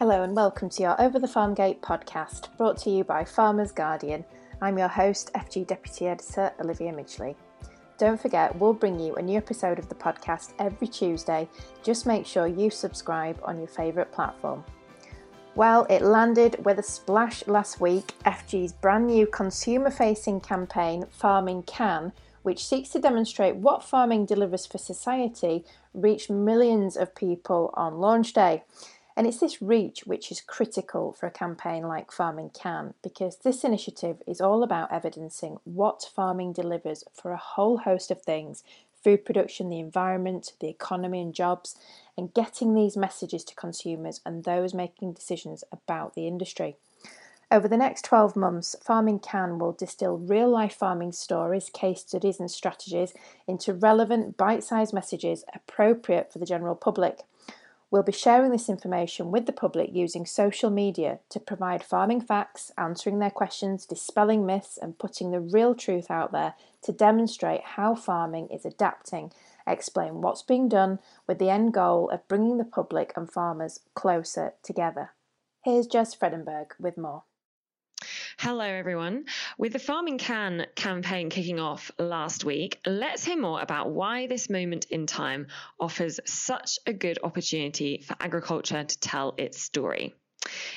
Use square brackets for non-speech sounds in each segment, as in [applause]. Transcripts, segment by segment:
Hello and welcome to your Over the Farm Gate podcast, brought to you by Farmers Guardian. I'm your host, FG Deputy Editor Olivia Midgley. Don't forget, we'll bring you a new episode of the podcast every Tuesday. Just make sure you subscribe on your favourite platform. Well, it landed with a splash last week. FG's brand new consumer facing campaign, Farming Can, which seeks to demonstrate what farming delivers for society, reached millions of people on launch day. And it's this reach which is critical for a campaign like Farming Can, because this initiative is all about evidencing what farming delivers for a whole host of things food production, the environment, the economy, and jobs, and getting these messages to consumers and those making decisions about the industry. Over the next 12 months, Farming Can will distill real life farming stories, case studies, and strategies into relevant, bite sized messages appropriate for the general public. We'll be sharing this information with the public using social media to provide farming facts, answering their questions, dispelling myths, and putting the real truth out there to demonstrate how farming is adapting, explain what's being done with the end goal of bringing the public and farmers closer together. Here's Jez Fredenburgh with more. Hello, everyone. With the Farming Can campaign kicking off last week, let's hear more about why this moment in time offers such a good opportunity for agriculture to tell its story.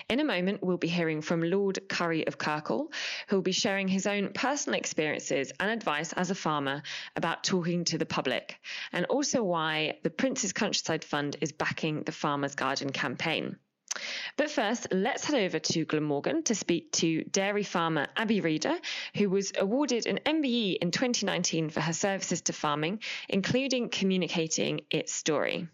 In a moment, we'll be hearing from Lord Curry of Kirkharle, who will be sharing his own personal experiences and advice as a farmer about talking to the public, and also why the Prince's Countryside Fund is backing the Farmers Guardian campaign. But first, let's head over to Glamorgan to speak to dairy farmer Abi Reader, who was awarded an MBE in 2019 for her services to farming, including communicating its story.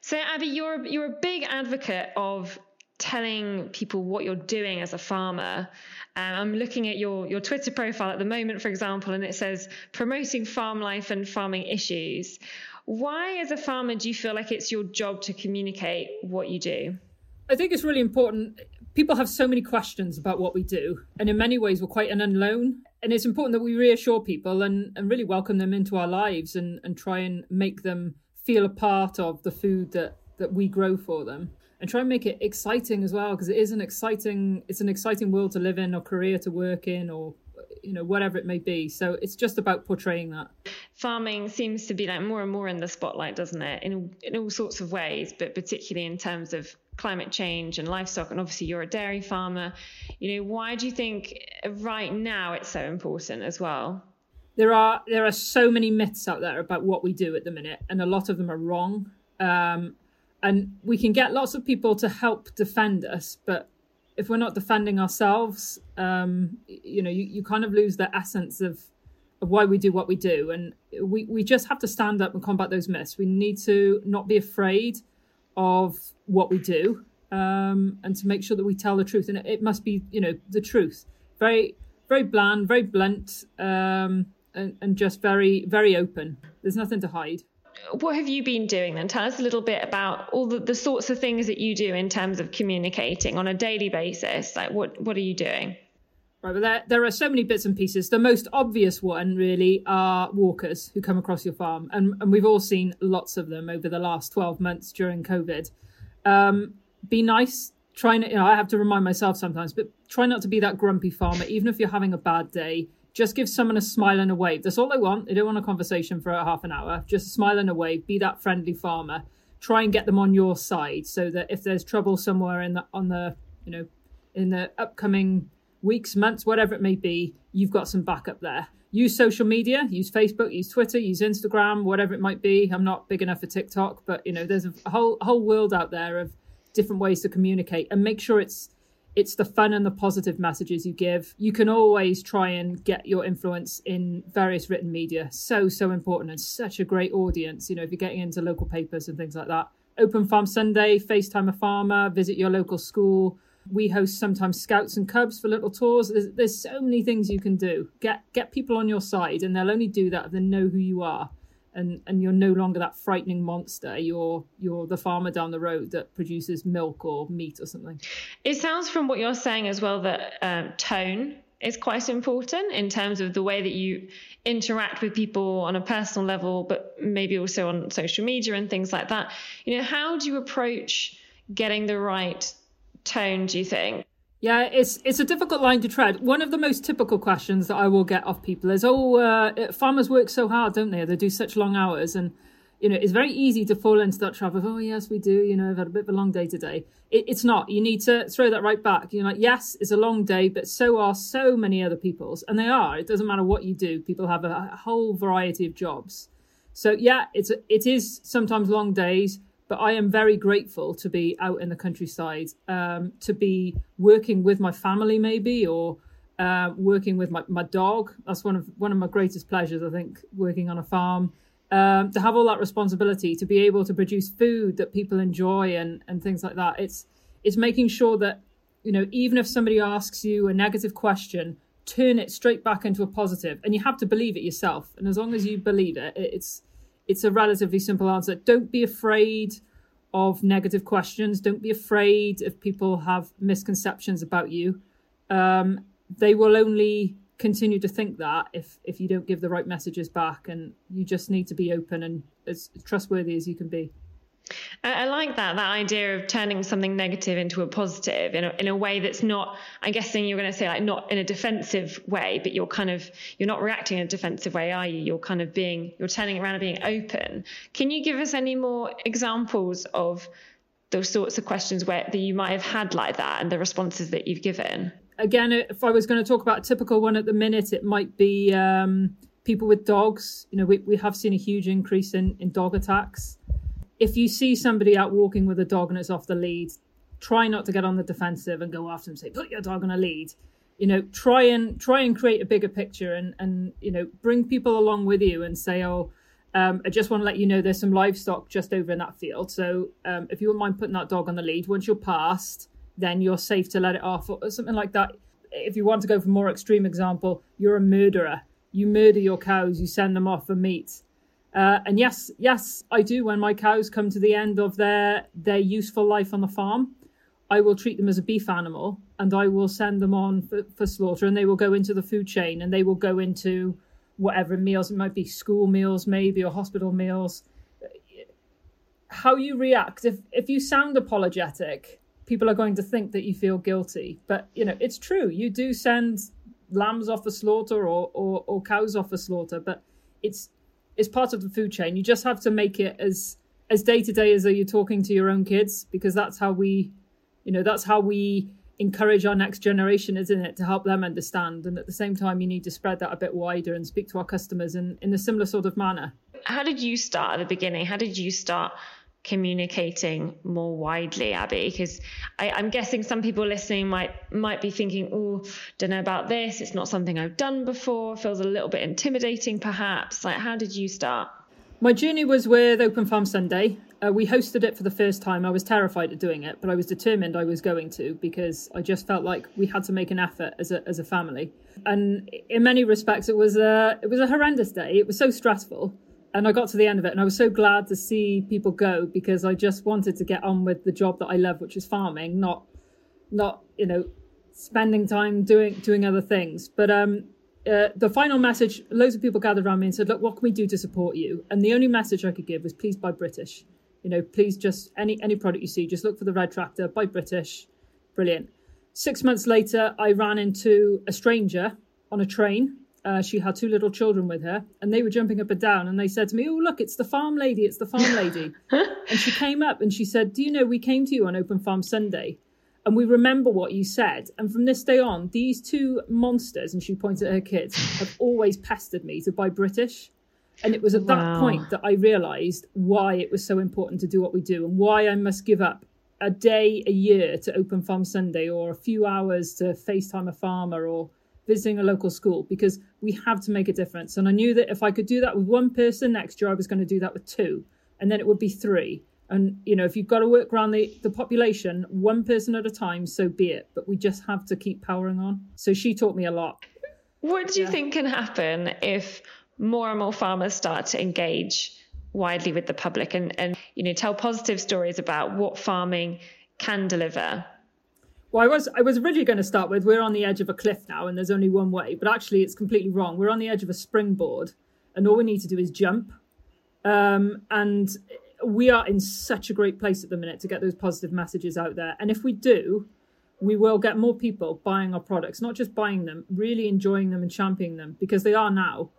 So, Abi, you're you're a big advocate of telling people what you're doing as a farmer. Um, I'm looking at your your Twitter profile at the moment, for example, and it says promoting farm life and farming issues. Why, as a farmer, do you feel like it's your job to communicate what you do? I think it's really important. People have so many questions about what we do, and in many ways, we're quite an unknown. And it's important that we reassure people and, and really welcome them into our lives and, and try and make them feel a part of the food that, that we grow for them and try and make it exciting as well because it is an exciting it's an exciting world to live in or career to work in or you know whatever it may be so it's just about portraying that farming seems to be like more and more in the spotlight doesn't it in in all sorts of ways but particularly in terms of climate change and livestock and obviously you're a dairy farmer. You know why do you think right now it's so important as well? There are there are so many myths out there about what we do at the minute and a lot of them are wrong. Um, and we can get lots of people to help defend us but if we're not defending ourselves um, you know you, you kind of lose the essence of of why we do what we do. And we, we just have to stand up and combat those myths. We need to not be afraid of what we do um, and to make sure that we tell the truth. And it, it, must be, you know, the truth. Very, very bland, very blunt, um, and, and just very, very open. There's nothing to hide. What have you been doing then? Tell us a little bit about all the, the sorts of things that you do in terms of communicating on a daily basis. Like, what, what are you doing? Right, but there, there are so many bits and pieces. The most obvious one, really, are walkers who come across your farm. And, and we've all seen lots of them over the last 12 months during COVID. Um, be nice. Try not, you know, I have to remind myself sometimes, but try not to be that grumpy farmer, even if you're having a bad day. Just give someone a smile and a wave. That's all they want. They don't want a conversation for a half an hour. Just smile and a wave. Be that friendly farmer. Try and get them on your side so that if there's trouble somewhere in the on the you know in the upcoming weeks, months, whatever it may be, you've got some backup there. Use social media, use Facebook, use Twitter, use Instagram, whatever it might be. I'm not big enough for TikTok, but you know, there's a whole whole world out there of different ways to communicate and make sure it's it's the fun and the positive messages you give. You can always try and get your influence in various written media. So, so important and such a great audience. You know, if you're getting into local papers and things like that. Open Farm Sunday, FaceTime a farmer, visit your local school, we host sometimes scouts and cubs for little tours. There's, there's so many things you can do. Get get people on your side, and they'll only do that if they know who you are, and and you're no longer that frightening monster. You're you're the farmer down the road that produces milk or meat or something. It sounds from what you're saying as well that um, tone is quite important in terms of the way that you interact with people on a personal level, but maybe also on social media and things like that. You know, how do you approach getting the right tone, do you think? Yeah, it's it's a difficult line to tread. One of the most typical questions that I will get off people is, "Oh, uh, farmers work so hard, don't they? They do such long hours." And you know, it's very easy to fall into that trap of, "Oh, yes, we do." You know, I've had a bit of a long day today. It, it's not. You need to throw that right back. You're like, "Yes, it's a long day, but so are so many other people's, and they are. It doesn't matter what you do. People have a, a whole variety of jobs. So yeah, it's it is sometimes long days." But I am very grateful to be out in the countryside, um, to be working with my family, maybe, or uh, working with my, my dog. That's one of one of my greatest pleasures, I think, working on a farm. Um, to have all that responsibility, to be able to produce food that people enjoy and and things like that. It's it's making sure that you know even if somebody asks you a negative question, turn it straight back into a positive, and you have to believe it yourself. And as long as you believe it, it's it's a relatively simple answer. Don't be afraid of negative questions. Don't be afraid if people have misconceptions about you. Um, they will only continue to think that if if you don't give the right messages back, and you just need to be open and as trustworthy as you can be. I, like that that idea of turning something negative into a positive in a, in a way that's not. I'm guessing you're going to say like not in a defensive way, but you're kind of you're not reacting in a defensive way, are you? You're kind of being you're turning around and being open. Can you give us any more examples of those sorts of questions where that you might have had like that and the responses that you've given? Again, if I was going to talk about a typical one at the minute, it might be um, people with dogs. You know, we, we have seen a huge increase in, in dog attacks if you see somebody out walking with a dog and it's off the lead, try not to get on the defensive and go after them. And say, put your dog on a lead. You know, try and try and create a bigger picture and and you know bring people along with you and say, oh, um, I just want to let you know there's some livestock just over in that field. So um, if you wouldn't mind putting that dog on the lead, once you're past, then you're safe to let it off or something like that. If you want to go for more extreme example, you're a murderer. You murder your cows, you send them off for meat uh, and yes, yes, I do. When my cows come to the end of their their useful life on the farm, I will treat them as a beef animal, and I will send them on for, for slaughter, and they will go into the food chain, and they will go into whatever meals it might be, school meals maybe, or hospital meals. How you react if if you sound apologetic, people are going to think that you feel guilty. But you know, it's true. You do send lambs off for slaughter or, or, or cows off for slaughter, but it's it's part of the food chain. You just have to make it as as day to day as though you're talking to your own kids, because that's how we, you know, that's how we encourage our next generation, isn't it, to help them understand. And at the same time, you need to spread that a bit wider and speak to our customers in in a similar sort of manner. How did you start at the beginning? How did you start communicating more widely, Abi? Because I'm guessing some people listening might might be thinking, "Oh, don't know about this. It's not something I've done before. Feels a little bit intimidating, perhaps." Like, how did you start? My journey was with Open Farm Sunday. Uh, we hosted it for the first time. I was terrified of doing it, but I was determined I was going to because I just felt like we had to make an effort as a as a family. And in many respects, it was a it was a horrendous day. It was so stressful and I got to the end of it and I was so glad to see people go because I just wanted to get on with the job that I love, which is farming, not not, you know, spending time doing doing other things. But um uh, the final message, loads of people gathered around me and said, "Look, what can we do to support you?" And the only message I could give was, "Please buy British. You know, please just any any product you see, just look for the red tractor, buy British. Brilliant." Six months later, I ran into a stranger on a train uh, she had two little children with her, and they were jumping up and down. And they said to me, "Oh, look, it's the farm lady! It's the farm lady!" [laughs] and she came up and she said, "Do you know we came to you on Open Farm Sunday, and we remember what you said. And from this day on, these two monsters, and she pointed at her kids, have always pestered me to buy British." And it was at wow. that point that I realised why it was so important to do what we do, and why I must give up a day a year to Open Farm Sunday, or a few hours to FaceTime a farmer, or visiting a local school because we have to make a difference. And I knew that if I could do that with one person next year, I was going to do that with two, and then it would be three. And you know, if you've got to work around the, the population, one person at a time, so be it. But we just have to keep powering on. So she taught me a lot. What do you yeah. think can happen if more and more farmers start to engage widely with the public and, and you know tell positive stories about what farming can deliver well, I was I was originally going to start with we're on the edge of a cliff now, and there's only one way, but actually it's completely wrong. We're on the edge of a springboard, and all we need to do is jump. Um, and we are in such a great place at the minute to get those positive messages out there. And if we do, we will get more people buying our products, not just buying them, really enjoying them and championing them because they are now.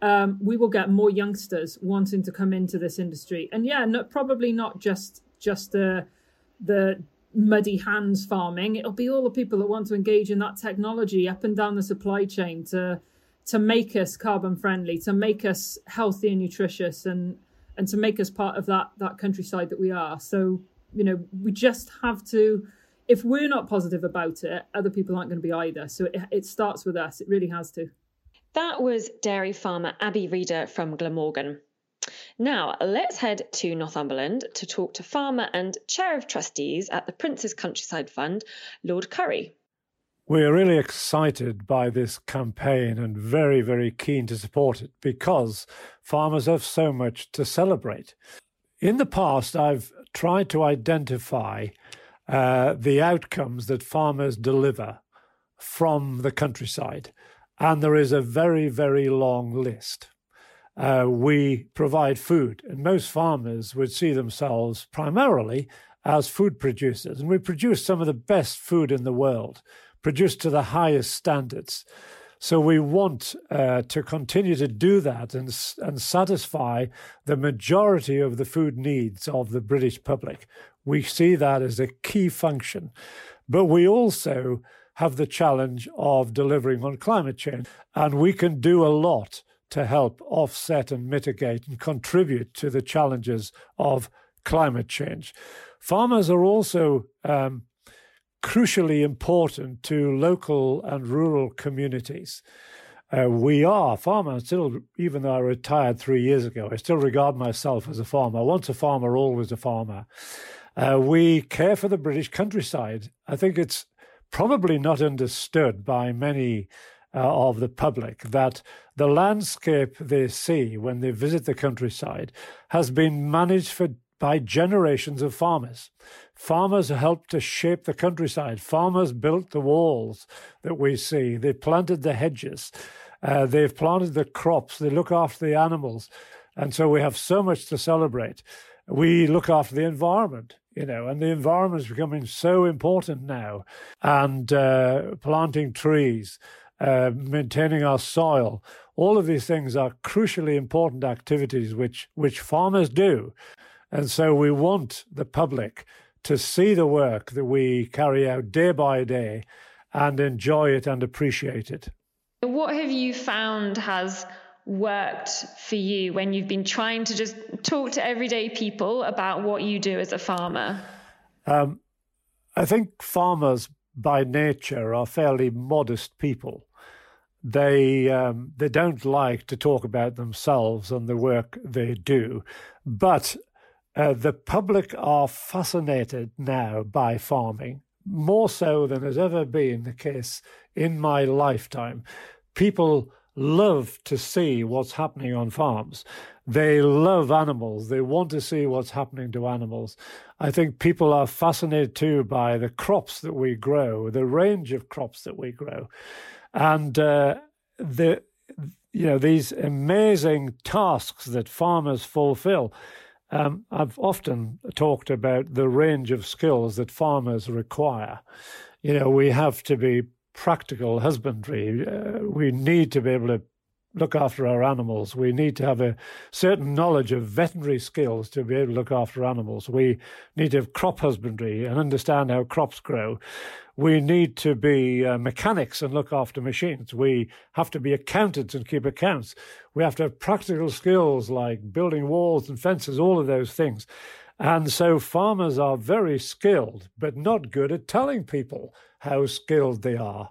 Um, we will get more youngsters wanting to come into this industry, and yeah, probably not just just the the muddy hands farming. It'll be all the people that want to engage in that technology up and down the supply chain to to make us carbon friendly, to make us healthy and nutritious, and and to make us part of that that countryside that we are. So you know, we just have to. If we're not positive about it, other people aren't going to be either. So it, it starts with us. It really has to. That was dairy farmer Abi Reader from Glamorgan. Now, let's head to Northumberland to talk to farmer and chair of trustees at the Prince's Countryside Fund, Lord Curry. We're really excited by this campaign and very, very keen to support it because farmers have so much to celebrate. In the past, I've tried to identify uh, the outcomes that farmers deliver from the countryside, and there is a very, very long list. Uh, we provide food, and most farmers would see themselves primarily as food producers, and we produce some of the best food in the world produced to the highest standards. So we want uh, to continue to do that and, and satisfy the majority of the food needs of the British public. We see that as a key function. But we also have the challenge of delivering on climate change. And we can do a lot to help offset and mitigate and contribute to the challenges of climate change. Farmers are also um, crucially important to local and rural communities. Uh, we are farmers still, even though I retired three years ago, I still regard myself as a farmer. Once a farmer, always a farmer. Uh, we care for the British countryside. I think it's probably not understood by many uh, of the public that the landscape they see when they visit the countryside has been managed for by generations of farmers. Farmers helped to shape the countryside. Farmers built the walls that we see. They planted the hedges. Uh, they've planted the crops. They look after the animals. And so we have so much to celebrate. We look after the environment, you know, and the environment is becoming so important now. And uh, planting trees, uh, maintaining our soil, all of these things are crucially important activities which, which farmers do. And so we want the public to see the work that we carry out day by day and enjoy it and appreciate it. What have you found has worked for you when you've been trying to just talk to everyday people about what you do as a farmer? Um, I think farmers by nature are fairly modest people. They um, they don't like to talk about themselves and the work they do, but uh, the public are fascinated now by farming, more so than has ever been the case in my lifetime. People love to see what's happening on farms. They love animals. They want to see what's happening to animals. I think people are fascinated too by the crops that we grow, the range of crops that we grow, and uh, the you know these amazing tasks that farmers fulfill. Um, I've often talked about the range of skills that farmers require. You know, we have to be practical husbandry. Uh, we need to be able to look after our animals. We need to have a certain knowledge of veterinary skills to be able to look after animals. We need to have crop husbandry and understand how crops grow. We need to be uh, mechanics and look after machines. We have to be accountants and keep accounts. We have to have practical skills like building walls and fences, all of those things. And so farmers are very skilled, but not good at telling people how skilled they are.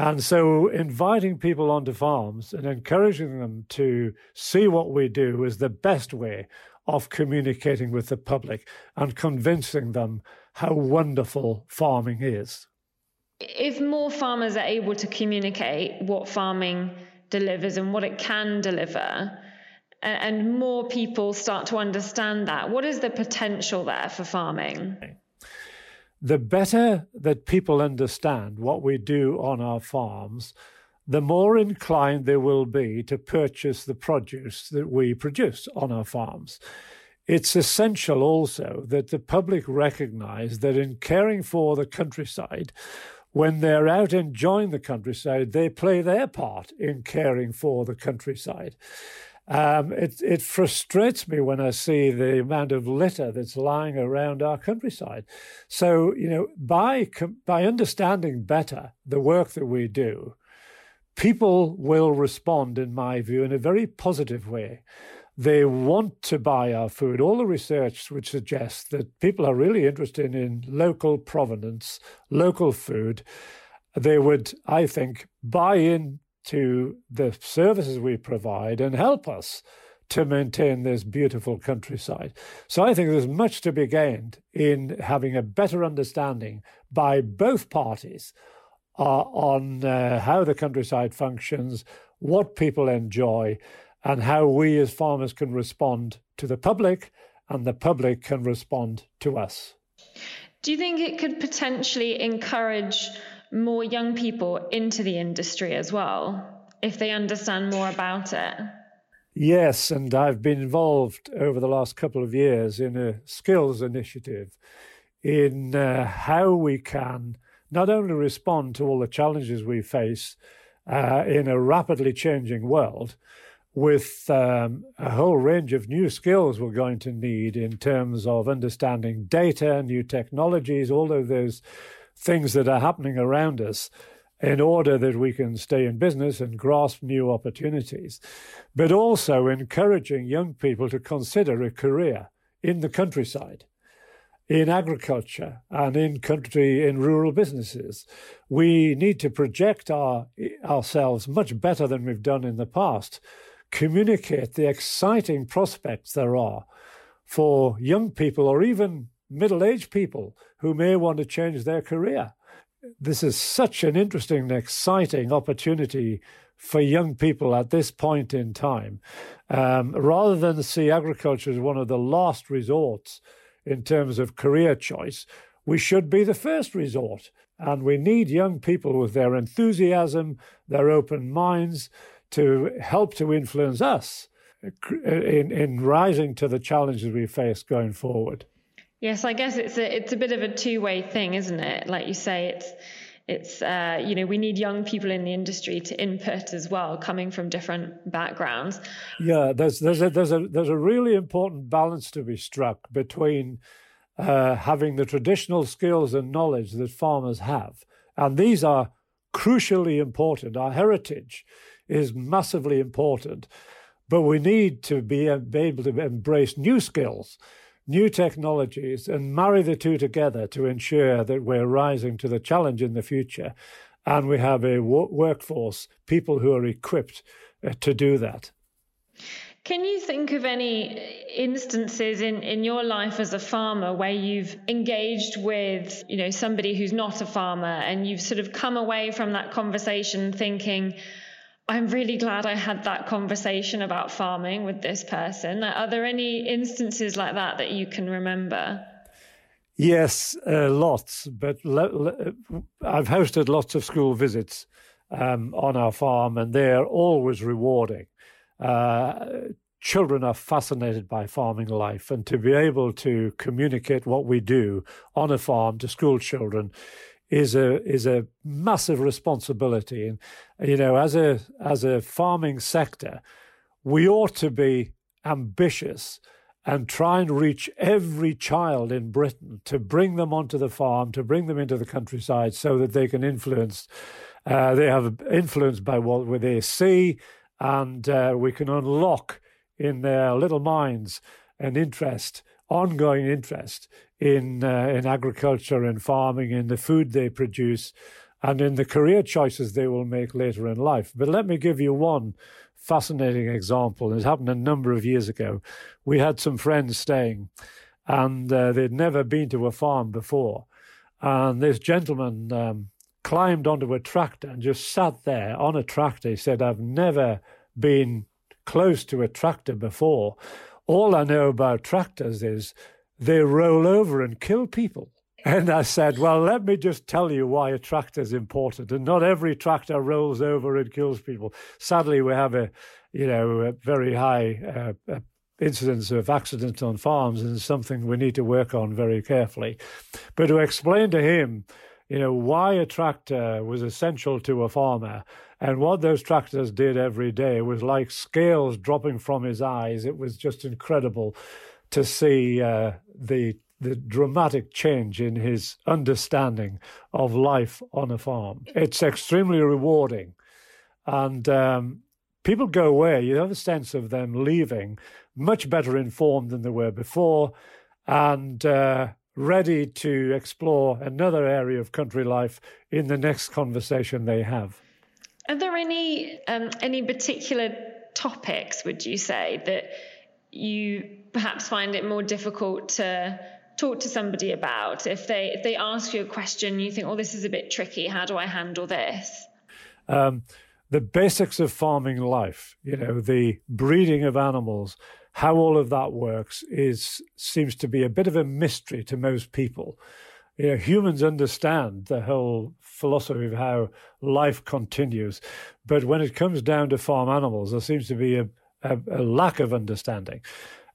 And so, inviting people onto farms and encouraging them to see what we do is the best way of communicating with the public and convincing them how wonderful farming is. If more farmers are able to communicate what farming delivers and what it can deliver, and more people start to understand that, what is the potential there for farming? The better that people understand what we do on our farms, the more inclined they will be to purchase the produce that we produce on our farms. it's essential also that the public recognize that in caring for the countryside, when they're out enjoying the countryside, they play their part in caring for the countryside. Um, it, it frustrates me when I see the amount of litter that's lying around our countryside. So, you know, by, by understanding better the work that we do, people will respond, in my view, in a very positive way. They want to buy our food. All the research would suggest that people are really interested in local provenance, local food. They would, I think, buy in to the services we provide and help us to maintain this beautiful countryside. So I think there's much to be gained in having a better understanding by both parties uh, on uh, how the countryside functions, what people enjoy, and how we as farmers can respond to the public and the public can respond to us. Do you think it could potentially encourage more young people into the industry as well if they understand more about it? Yes, and I've been involved over the last couple of years in a skills initiative in uh, how we can not only respond to all the challenges we face uh, in a rapidly changing world, with um, a whole range of new skills we're going to need in terms of understanding data, new technologies, all of those things that are happening around us in order that we can stay in business and grasp new opportunities, but also encouraging young people to consider a career in the countryside, in agriculture, and in country, in rural businesses. We need to project our, ourselves much better than we've done in the past, communicate the exciting prospects there are for young people or even middle aged people who may want to change their career. This is such an interesting and exciting opportunity for young people at this point in time. Um, rather than see agriculture as one of the last resorts in terms of career choice, we should be the first resort. And we need young people with their enthusiasm, their open minds to help to influence us in, in rising to the challenges we face going forward. Yes, I guess it's a it's a bit of a two way thing, isn't it? Like you say, it's it's uh, you know we need young people in the industry to input as well, coming from different backgrounds. Yeah, there's there's a there's a there's a really important balance to be struck between uh, having the traditional skills and knowledge that farmers have, and these are crucially important. Our heritage is massively important, but we need to be, be able to embrace new skills new technologies and marry the two together to ensure that we're rising to the challenge in the future and we have a workforce, people who are equipped uh, to do that. Can you think of any instances in, in your life as a farmer where you've engaged with, you know, somebody who's not a farmer and you've sort of come away from that conversation thinking, I'm really glad I had that conversation about farming with this person. Are there any instances like that that you can remember? Yes, uh, lots. But I've hosted lots of school visits um, on our farm, and they're always rewarding. Uh, children are fascinated by farming life, and to be able to communicate what we do on a farm to school children is a is a massive responsibility. And you know, as a as a farming sector, we ought to be ambitious and try and reach every child in Britain to bring them onto the farm, to bring them into the countryside, so that they can influence. Uh, they have influence by what they see, and uh, we can unlock in their little minds an interest, ongoing interest in uh, in agriculture and farming, in the food they produce, and in the career choices they will make later in life. But let me give you one fascinating example. It happened a number of years ago. We had some friends staying, and uh, they'd never been to a farm before. And this gentleman um, climbed onto a tractor and just sat there on a tractor. He said, I've never been close to a tractor before. All I know about tractors is they roll over and kill people. And I said, Well, let me just tell you why a tractor is important. And not every tractor rolls over and kills people. Sadly, we have a, you know, a very high uh, incidents of accidents on farms is something we need to work on very carefully. But to explain to him, you know, why a tractor was essential to a farmer and what those tractors did every day was like scales dropping from his eyes. It was just incredible to see uh, the the dramatic change in his understanding of life on a farm. It's extremely rewarding, and um, people go away. You have a sense of them leaving much better informed than they were before, and. Uh, ready to explore another area of country life in the next conversation they have. Are there any um, any particular topics, would you say, that you perhaps find it more difficult to talk to somebody about? If they if they ask you a question, you think, "Oh, this is a bit tricky. How do I handle this?" Um, the basics of farming life, you know, the breeding of animals, how all of that works is seems to be a bit of a mystery to most people. You know, humans understand the whole philosophy of how life continues, but when it comes down to farm animals, there seems to be a, a, a lack of understanding.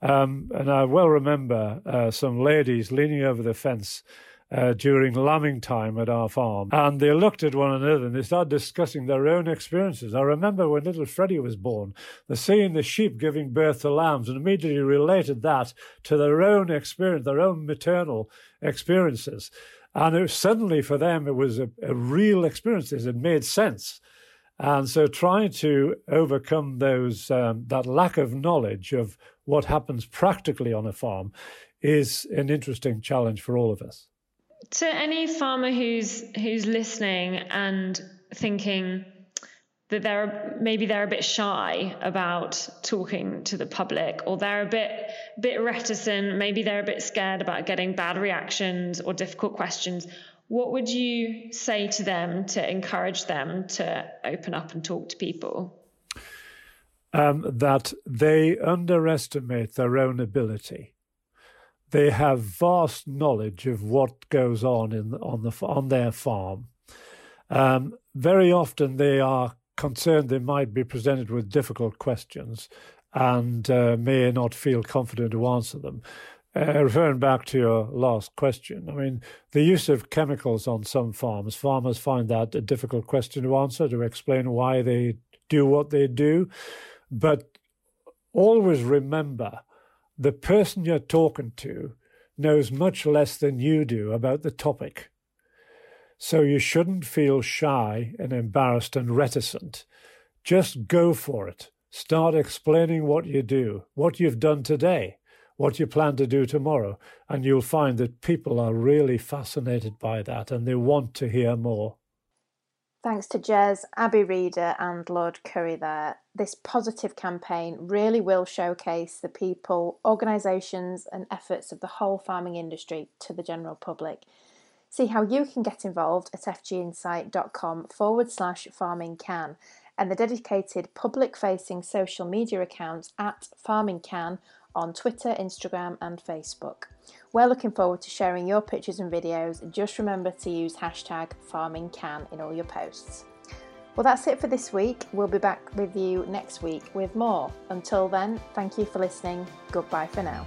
Um, and I well remember uh, some ladies leaning over the fence uh, during lambing time at our farm. And they looked at one another and they started discussing their own experiences. I remember when little Freddie was born, they seeing the sheep giving birth to lambs and immediately related that to their own experience, their own maternal experiences. And it was, suddenly for them, it was a, a real experience. It made sense. And so trying to overcome those um, that lack of knowledge of what happens practically on a farm is an interesting challenge for all of us. To any farmer who's who's listening and thinking that they're maybe they're a bit shy about talking to the public or they're a bit bit reticent maybe they're a bit scared about getting bad reactions or difficult questions what would you say to them to encourage them to open up and talk to people um, that they underestimate their own ability they have vast knowledge of what goes on in on the on their farm. Um, very often, they are concerned they might be presented with difficult questions and uh, may not feel confident to answer them. Uh, referring back to your last question, I mean, the use of chemicals on some farms, farmers find that a difficult question to answer to explain why they do what they do. But always remember the person you're talking to knows much less than you do about the topic. So you shouldn't feel shy and embarrassed and reticent. Just go for it. Start explaining what you do, what you've done today, what you plan to do tomorrow, and you'll find that people are really fascinated by that and they want to hear more. Thanks to Jez, Abi Reader, and Lord Curry there. This positive campaign really will showcase the people, organisations, and efforts of the whole farming industry to the general public. See how you can get involved at fginsight.com forward slash farming can and the dedicated public facing social media account at farming can on Twitter, Instagram, and Facebook. We're looking forward to sharing your pictures and videos. Just remember to use hashtag FarmingCan in all your posts. Well, that's it for this week. We'll be back with you next week with more. Until then, thank you for listening. Goodbye for now.